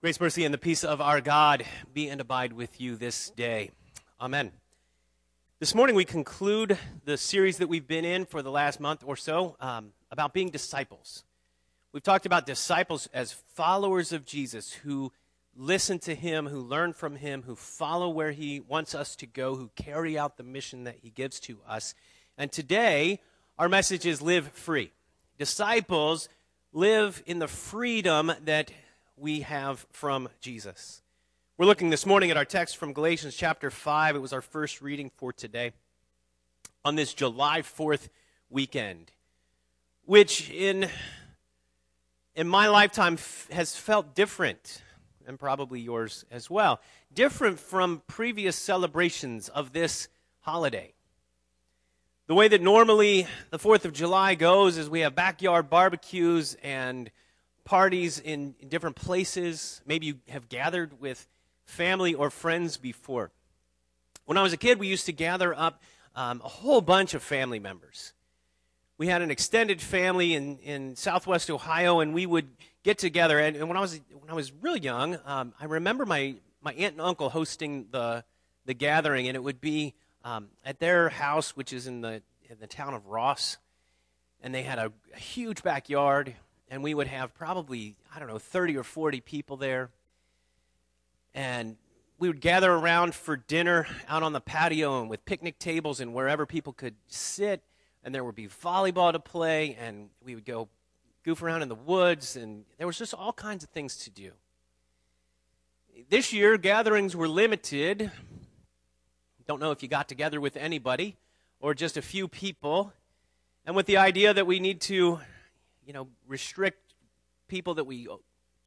Grace, mercy, and the peace of our God be and abide with you this day. Amen. This morning, we conclude the series that we've been in for the last month or so um, about being disciples. We've talked about disciples as followers of Jesus who listen to him, who learn from him, who follow where he wants us to go, who carry out the mission that he gives to us. And today, our message is live free. Disciples live in the freedom that we have from Jesus. We're looking this morning at our text from Galatians chapter 5. It was our first reading for today on this July 4th weekend, which in, in my lifetime f- has felt different, and probably yours as well. Different from previous celebrations of this holiday. The way that normally the 4th of July goes is we have backyard barbecues and parties in different places. Maybe you have gathered with family or friends before. When I was a kid, we used to gather up um, a whole bunch of family members. We had an extended family in, in southwest Ohio, and we would get together. And, and when I was when I was really young, um, I remember my, my aunt and uncle hosting the the gathering, and it would be um, at their house, which is in the in the town of Ross, and they had a, a huge backyard and we would have probably, I don't know, 30 or 40 people there. And we would gather around for dinner out on the patio and with picnic tables and wherever people could sit. And there would be volleyball to play, and we would go goof around in the woods, and there was just all kinds of things to do. This year, gatherings were limited. Don't know if you got together with anybody or just a few people. And with the idea that we need to you know, restrict people that we uh,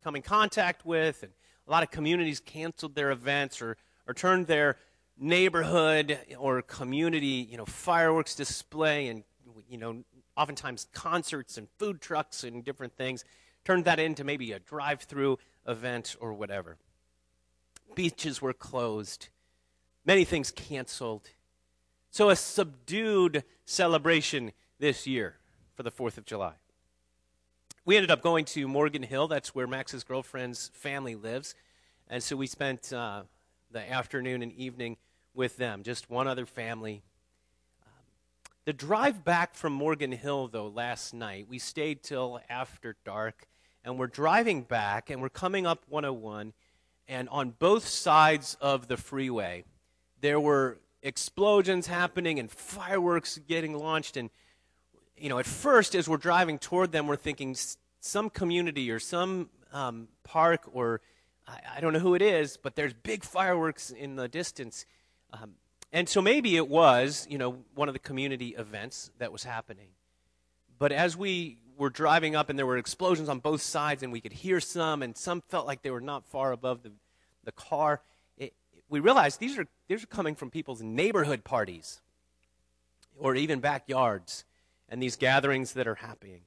come in contact with. And a lot of communities canceled their events or, or turned their neighborhood or community, you know, fireworks display and, you know, oftentimes concerts and food trucks and different things, turned that into maybe a drive through event or whatever. Beaches were closed, many things canceled. So, a subdued celebration this year for the 4th of July we ended up going to Morgan Hill. That's where Max's girlfriend's family lives. And so we spent uh, the afternoon and evening with them, just one other family. Um, the drive back from Morgan Hill, though, last night, we stayed till after dark, and we're driving back, and we're coming up 101, and on both sides of the freeway, there were explosions happening and fireworks getting launched, and you know, at first, as we're driving toward them, we're thinking some community or some um, park or I, I, don't know who it is, but there's big fireworks in the distance. Um, and so maybe it was, you know, one of the community events that was happening. But as we were driving up and there were explosions on both sides and we could hear some and some felt like they were not far above the, the car, it, we realized these are, these are coming from people's neighborhood parties or even backyards and these gatherings that are happening.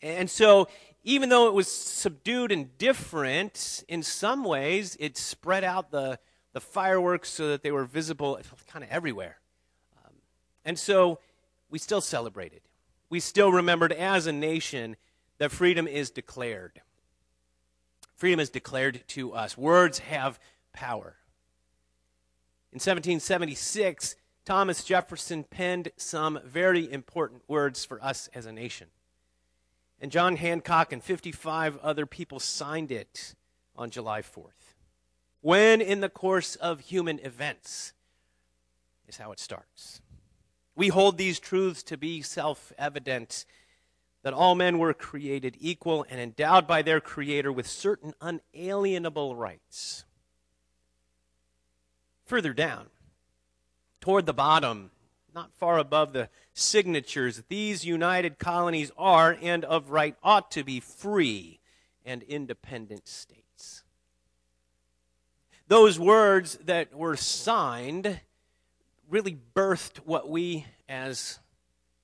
And so, even though it was subdued and different, in some ways, it spread out the, the fireworks so that they were visible kind of everywhere. Um, and so, we still celebrated. We still remembered as a nation that freedom is declared. Freedom is declared to us. Words have power. In 1776, Thomas Jefferson penned some very important words for us as a nation. And John Hancock and 55 other people signed it on July 4th. When in the course of human events is how it starts. We hold these truths to be self evident that all men were created equal and endowed by their Creator with certain unalienable rights. Further down, toward the bottom, not far above the signatures, these united colonies are and of right ought to be free and independent states. Those words that were signed really birthed what we, as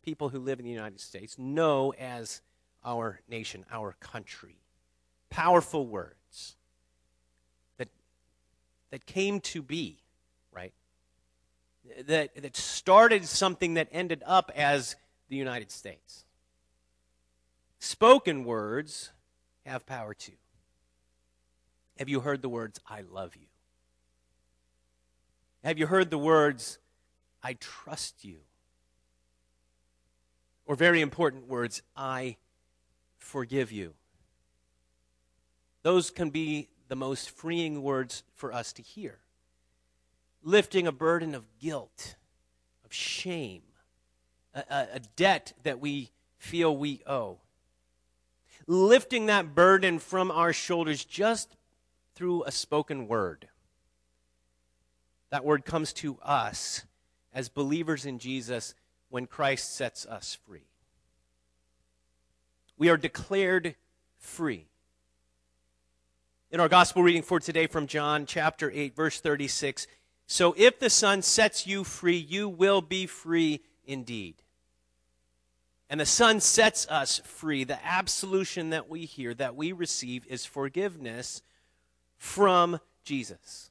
people who live in the United States, know as our nation, our country. Powerful words that, that came to be that, that started something that ended up as the United States. Spoken words have power too. Have you heard the words, I love you? Have you heard the words, I trust you? Or very important words, I forgive you. Those can be the most freeing words for us to hear. Lifting a burden of guilt, of shame, a, a, debt that we feel we owe. Lifting that burden from our shoulders just through a spoken word. That word comes to us as believers in Jesus when Christ sets us free. We are declared free. In our gospel reading for today from John chapter 8, verse 36, so if the Son sets you free, you will be free indeed. And the Son sets us free. The absolution that we hear, that we receive, is forgiveness from Jesus.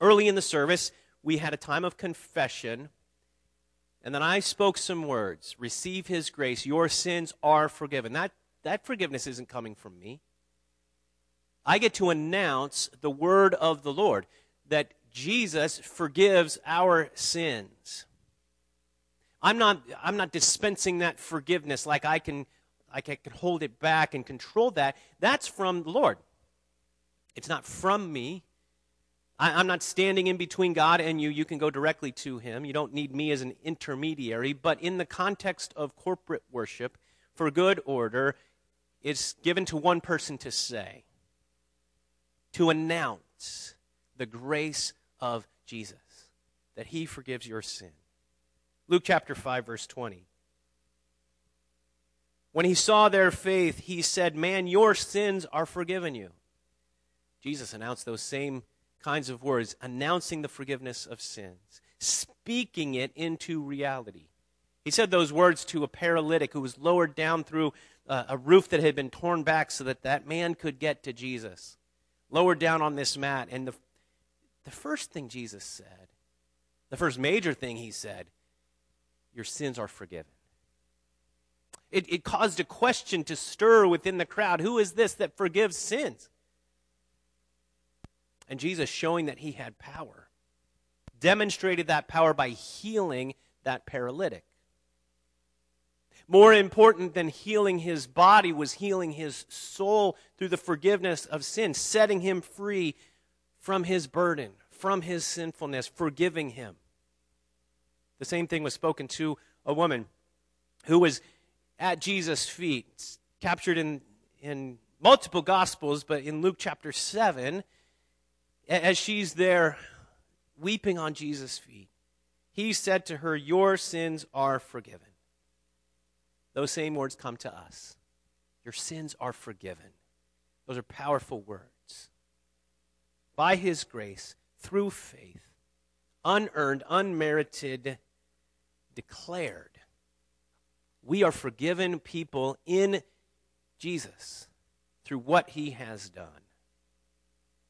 Early in the service, we had a time of confession, and then I spoke some words Receive His grace, your sins are forgiven. That, that forgiveness isn't coming from me. I get to announce the word of the Lord that Jesus forgives our sins. I'm not, I'm not dispensing that forgiveness like I can, like I can hold it back and control that. That's from the Lord. It's not from me. I, am not standing in between God and you. You can go directly to Him. You don't need me as an intermediary. But in the context of corporate worship, for good order, it's given to one person to say, to announce the grace of Jesus, that He forgives your sin. Luke chapter 5, verse 20. When he saw their faith, he said, Man, your sins are forgiven you. Jesus announced those same kinds of words, announcing the forgiveness of sins, speaking it into reality. He said those words to a paralytic who was lowered down through uh, a roof that had been torn back so that that man could get to Jesus. Lowered down on this mat. And the, the first thing Jesus said, the first major thing he said, your sins are forgiven. It, it caused a question to stir within the crowd who is this that forgives sins? And Jesus, showing that he had power, demonstrated that power by healing that paralytic. More important than healing his body was healing his soul through the forgiveness of sin, setting him free from his burden, from his sinfulness, forgiving him. The same thing was spoken to a woman who was at Jesus' feet, captured in, in multiple gospels, but in Luke chapter 7, as she's there weeping on Jesus' feet, he said to her, Your sins are forgiven. Those same words come to us. Your sins are forgiven. Those are powerful words. By his grace, through faith, unearned, unmerited, declared. We are forgiven people in Jesus through what he has done.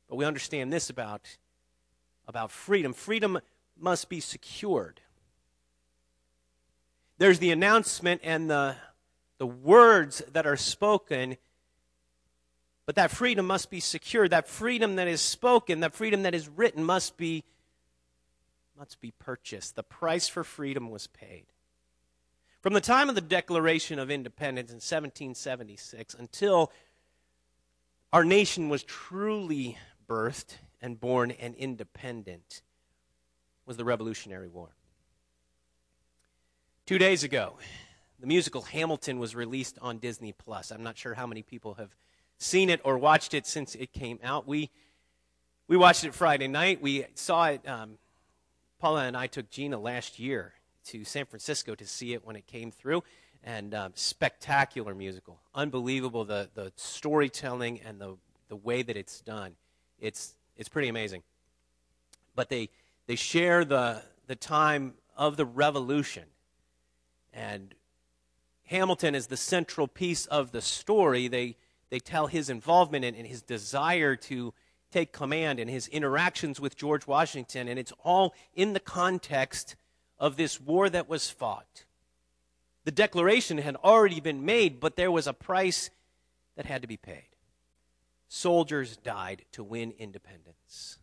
But we understand this about, about freedom freedom must be secured. There's the announcement and the, the words that are spoken, but that freedom must be secured. That freedom that is spoken, that freedom that is written must be, must be purchased. The price for freedom was paid. From the time of the Declaration of Independence in 1776 until our nation was truly birthed and born and independent was the Revolutionary War. Two days ago, the musical Hamilton was released on Disney Plus. I'm not sure how many people have seen it or watched it since it came out. We we watched it Friday night. We saw it. Um, Paula and I took Gina last year to San Francisco to see it when it came through, and um, spectacular musical, unbelievable the the storytelling and the the way that it's done. It's, it's pretty amazing. But they, they share the, the time of the revolution. And Hamilton is the central piece of the story. They, they tell his involvement and, and his desire to take command and his interactions with George Washington. And it's all in the context of this war that was fought. The declaration had already been made, but there was a price that had to be paid. soldiers died to win independence.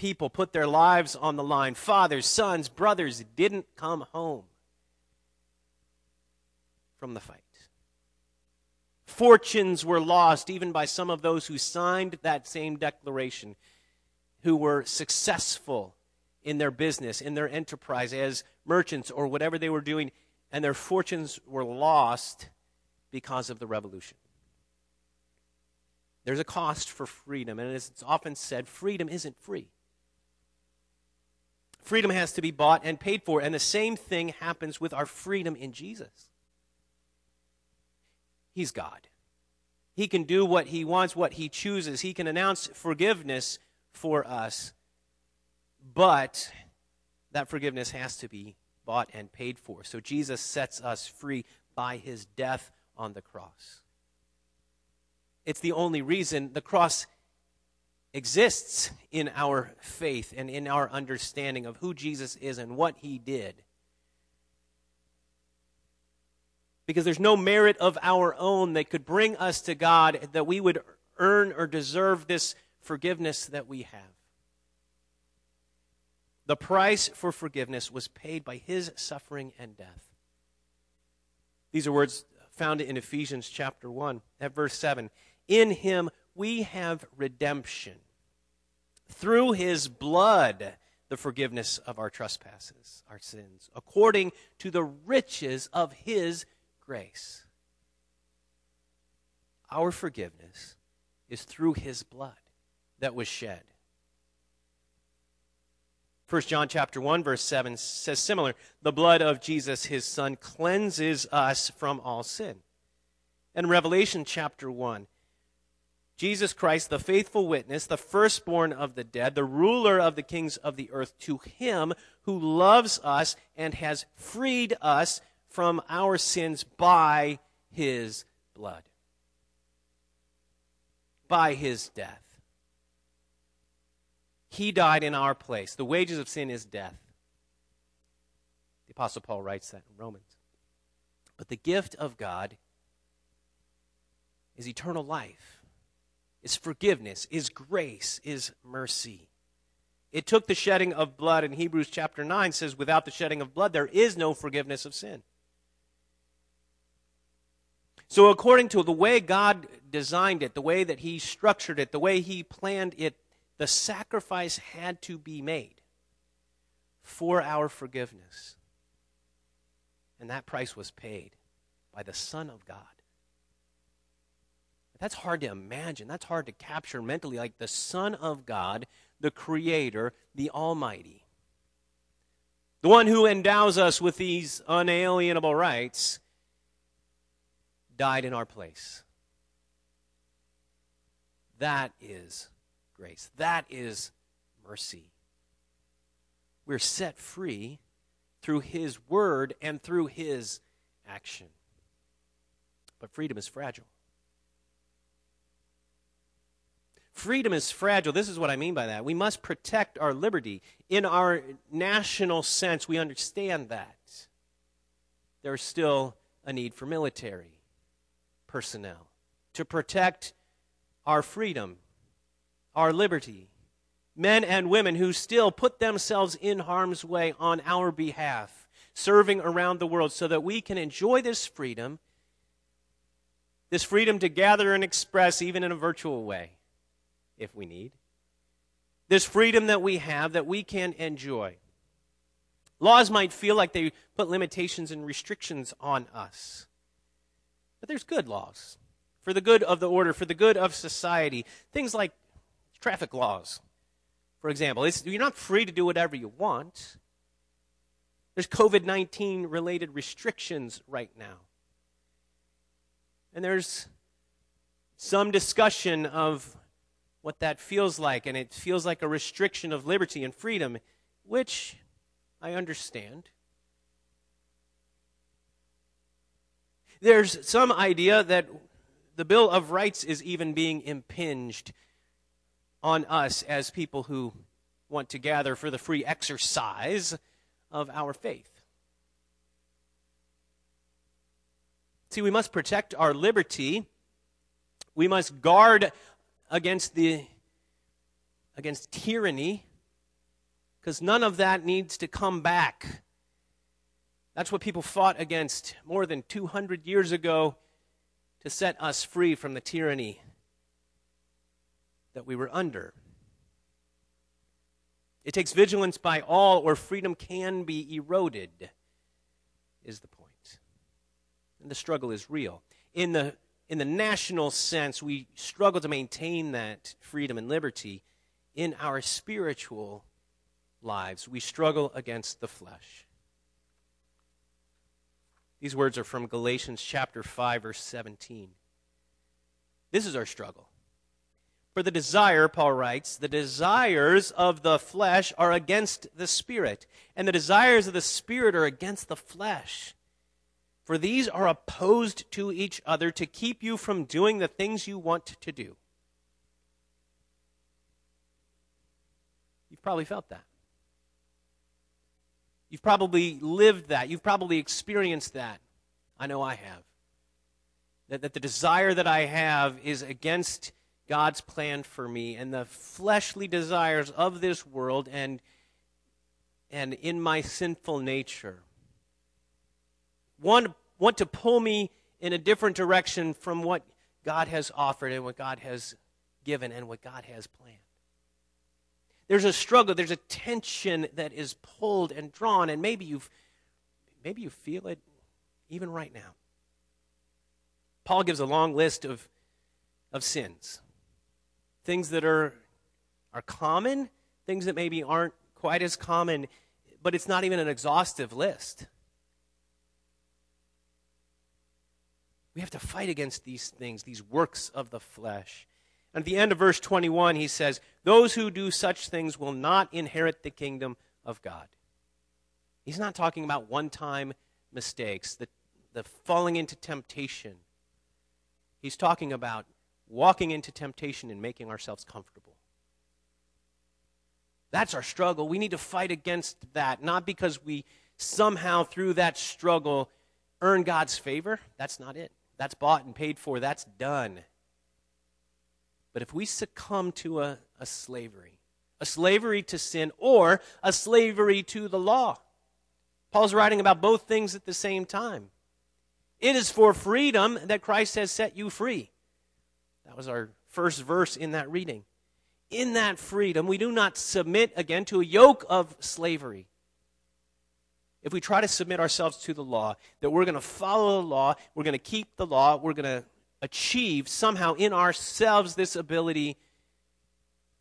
People put their lives on the line. Fathers, sons, brothers didn't come home from the fight. Fortunes were lost even by some of those who signed that same declaration, who were successful in their business, in their enterprise as merchants or whatever they were doing, and their fortunes were lost because of the revolution. There's a cost for freedom, and as it's often said, freedom isn't free. Freedom has to be bought and paid for, and the same thing happens with our freedom in Jesus. He's God. He can do what he wants, what he chooses. He can announce forgiveness for us, but that forgiveness has to be bought and paid for. So Jesus sets us free by his death on the cross. It's the only reason the cross exists in our faith and in our understanding of who Jesus is and what he did. Because there's no merit of our own that could bring us to God that we would earn or deserve this forgiveness that we have. The price for forgiveness was paid by his suffering and death. These are words found in Ephesians chapter 1 at verse 7. In him we have redemption through his blood, the forgiveness of our trespasses, our sins, according to the riches of his grace. Our forgiveness is through his blood that was shed. 1 John chapter 1 verse 7 says similar, the blood of Jesus his son cleanses us from all sin. And Revelation chapter 1 Jesus Christ, the faithful witness, the firstborn of the dead, the ruler of the kings of the earth, to him who loves us and has freed us from our sins by his blood, by his death. He died in our place. The wages of sin is death. The Apostle Paul writes that in Romans. But the gift of God is eternal life, is forgiveness, is grace, is mercy. It took the shedding of blood, in Hebrews chapter 9 says, without the shedding of blood, there is no forgiveness of sin. So, according to the way God designed it, the way that He structured it, the way He planned it, the sacrifice had to be made for our forgiveness. And that price was paid by the Son of God. That's hard to imagine. That's hard to capture mentally. Like the Son of God, the Creator, the Almighty, the one who endows us with these unalienable rights died in our place. That is grace. That is mercy. We're set free through His word and through His action. But freedom is fragile. Freedom is fragile. This is what I mean by that. We must protect our liberty. In our national sense, we understand that. There's still a need for military personnel to protect our freedom, our liberty. Men and women who still put themselves in harm's way on our behalf, serving around the world so that we can enjoy this freedom, this freedom to gather and express even in a virtual way, if we need. This freedom that we have that we can enjoy. Laws might feel like they put limitations and restrictions on us. But there's good laws for the good of the order, for the good of society. Things like traffic laws, for example. You're not free to do whatever you want. There's COVID 19 related restrictions right now. And there's some discussion of what that feels like, and it feels like a restriction of liberty and freedom, which I understand. There's some idea that the Bill of Rights is even being impinged on us as people who want to gather for the free exercise of our faith. See, we must protect our liberty We must guard against the against tyranny because none of that needs to come back. That's what people fought against more than 200 years ago to set us free from the tyranny that we were under. It takes vigilance by all, or freedom can be eroded, is the point. And the struggle is real. In the, in the national sense, we struggle to maintain that freedom and liberty. In our spiritual lives, we struggle against the flesh. These words are from Galatians chapter 5 verse 17. This is our struggle. For the desire, Paul writes, the desires of the flesh are against the spirit, and the desires of the spirit are against the flesh. For these are opposed to each other to keep you from doing the things you want to do. You've probably felt that. You've probably lived that. You've probably experienced that. I know I have. That, that the desire that I have is against God's plan for me, and the fleshly desires of this world and, and in my sinful nature want, want to pull me in a different direction from what God has offered and what God has given and what God has planned. There's a struggle, there's a tension that is pulled and drawn, and maybe you've maybe you feel it even right now. Paul gives a long list of, of sins. Things that are are common, things that maybe aren't quite as common, but it's not even an exhaustive list. We have to fight against these things, these works of the flesh. And at the end of verse 21, he says, Those who do such things will not inherit the kingdom of God. He's not talking about one time mistakes, the, the falling into temptation. He's talking about walking into temptation and making ourselves comfortable. That's our struggle. We need to fight against that, not because we somehow, through that struggle, earn God's favor. That's not it. That's bought and paid for. That's done. But if we succumb to a, a slavery, a slavery to sin or a slavery to the law, Paul's writing about both things at the same time. It is for freedom that Christ has set you free. That was our first verse in that reading. In that freedom, we do not submit again to a yoke of slavery. If we try to submit ourselves to the law, that we're going to follow the law, we're going to keep the law, we're going to achieve somehow in ourselves this ability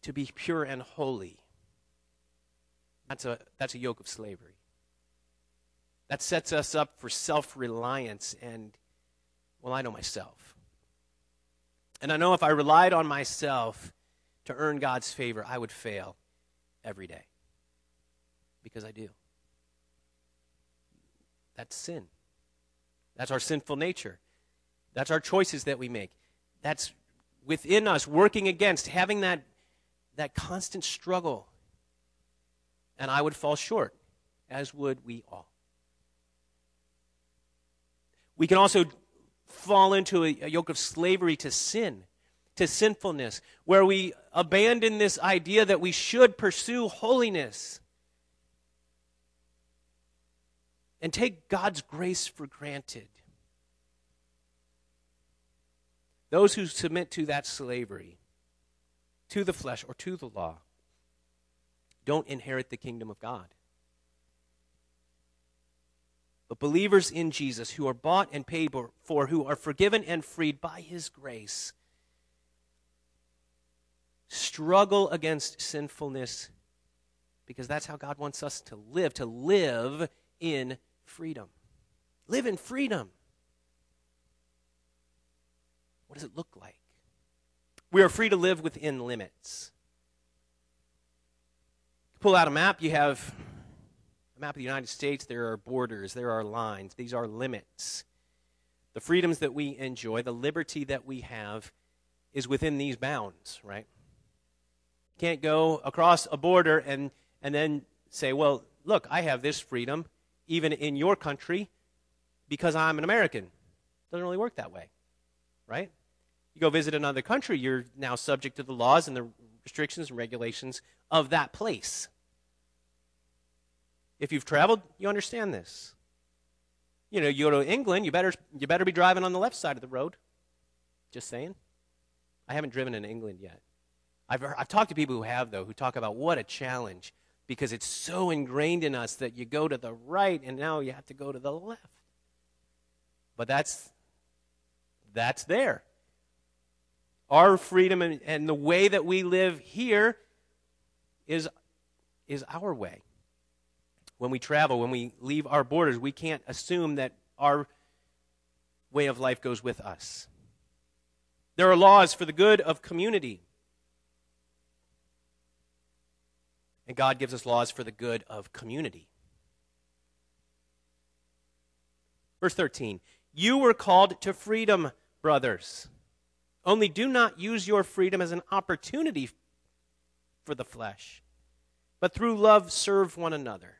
to be pure and holy. That's a, that's a yoke of slavery. That sets us up for self reliance and, well, I know myself. And I know if I relied on myself to earn God's favor, I would fail every day. Because I do. That's sin. That's our sinful nature. That's our choices that we make. That's within us, working against, having that, that constant struggle. And I would fall short, as would we all. We can also fall into a, a yoke of slavery to sin, to sinfulness, where we abandon this idea that we should pursue holiness and take God's grace for granted. Those who submit to that slavery, to the flesh or to the law, don't inherit the kingdom of God. But believers in Jesus who are bought and paid for, who are forgiven and freed by his grace, struggle against sinfulness because that's how God wants us to live, to live in freedom. Live in freedom. What does it look like? We are free to live within limits. Pull out a map, you have a map of the United States. There are borders, there are lines, these are limits. The freedoms that we enjoy, the liberty that we have, is within these bounds, right? Can't go across a border and, and then say, well, look, I have this freedom, even in your country, because I'm an American. Doesn't really work that way, right? You go visit another country, you're now subject to the laws and the restrictions and regulations of that place. If you've traveled, you understand this. You know, you go to England, you better, you better be driving on the left side of the road. Just saying. I haven't driven in England yet. I've, I've talked to people who have, though, who talk about what a challenge because it's so ingrained in us that you go to the right and now you have to go to the left. But that's, that's there. Our freedom and, and the way that we live here is, is our way when we travel, when we leave our borders, we can't assume that our way of life goes with us. There are laws for the good of community. And God gives us laws for the good of community. Verse 13 You were called to freedom, brothers. Only do not use your freedom as an opportunity for the flesh, but through love serve one another.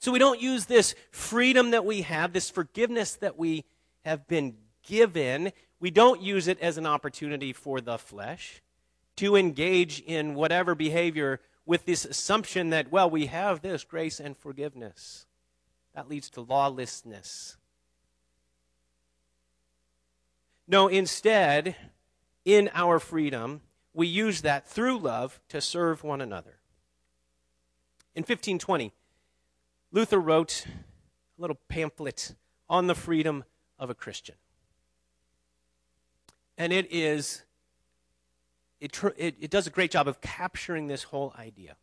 So we don't use this freedom that we have, this forgiveness that we have been given, we don't use it as an opportunity for the flesh to engage in whatever behavior with this assumption that, well, we have this grace and forgiveness. That leads to lawlessness. No, instead, in our freedom, we use that through love to serve one another. In 1520, Luther wrote a little pamphlet on the freedom of a Christian. And it is, it, it, it, does a great job of capturing this whole idea.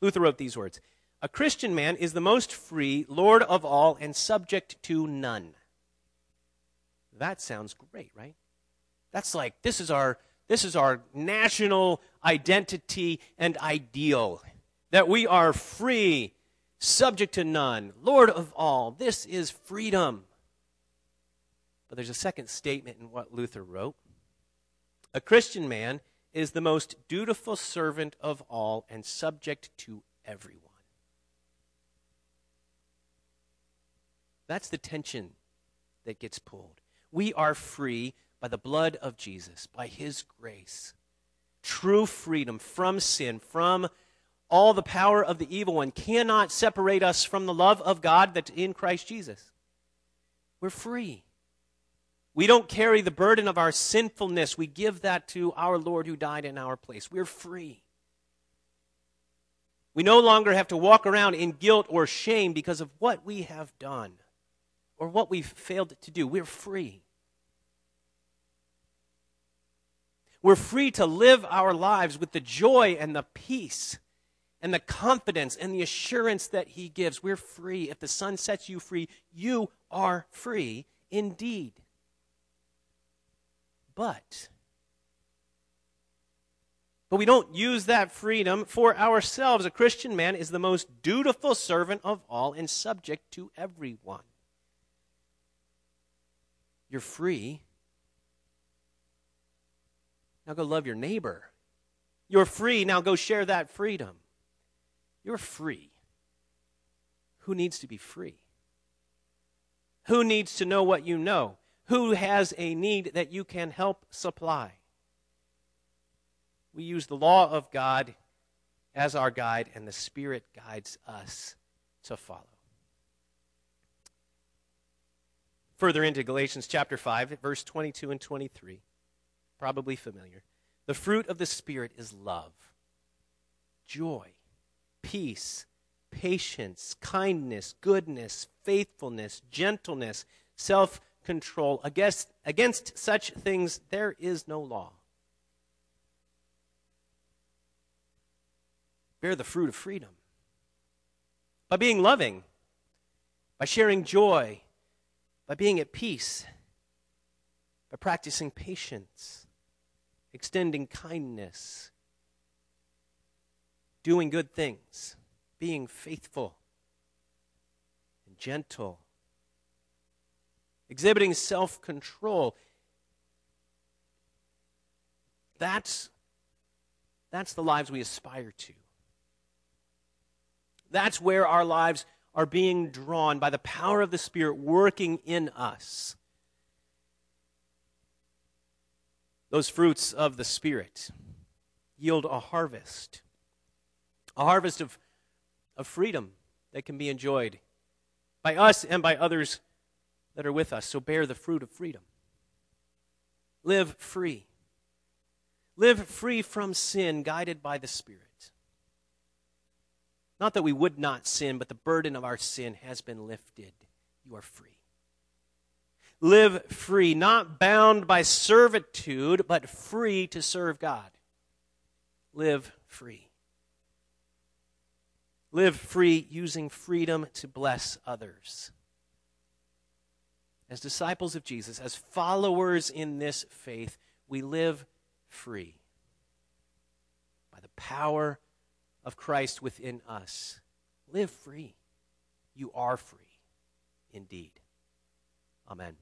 Luther wrote these words A Christian man is the most free, Lord of all, and subject to none. That sounds great, right? That's like, this is our, this is our national identity and ideal. That we are free subject to none, Lord of all. This is freedom. But there's a second statement in what Luther wrote. A Christian man is the most dutiful servant of all and subject to everyone. That's the tension that gets pulled. We are free by the blood of Jesus, by his grace. True freedom from sin, from all the power of the evil one cannot separate us from the love of God that's in Christ Jesus. We're free. We don't carry the burden of our sinfulness. We give that to our Lord who died in our place. We're free. We no longer have to walk around in guilt or shame because of what we have done or what we've failed to do. We're free. We're free to live our lives with the joy and the peace and the confidence and the assurance that he gives. We're free. If the Son sets you free, you are free indeed. But but we don't use that freedom for ourselves. A Christian man is the most dutiful servant of all and subject to everyone. You're free. Now go love your neighbor. You're free. Now go share that freedom. You're free. Who needs to be free? Who needs to know what you know? Who has a need that you can help supply? We use the law of God as our guide, and the Spirit guides us to follow. Further into Galatians chapter 5, verse 22 and 23, probably familiar. The fruit of the Spirit is love, joy, peace, patience, kindness, goodness, faithfulness, gentleness, self control. Against, against such things there is no law. Bear the fruit of freedom by being loving, by sharing joy, by being at peace, by practicing patience, extending kindness doing good things, being faithful and gentle, exhibiting self control. That's, that's the lives we aspire to. That's where our lives are being drawn by the power of the Spirit working in us. those fruits of the Spirit yield a harvest, a harvest of, of freedom that can be enjoyed by us and by others that are with us. So bear the fruit of freedom. Live free. Live free from sin, guided by the Spirit. Not that we would not sin, but the burden of our sin has been lifted. You are free. Live free, not bound by servitude, but free to serve God. Live free. Live free using freedom to bless others. As disciples of Jesus, as followers in this faith, we live free by the power of Christ within us. Live free. You are free indeed. Amen.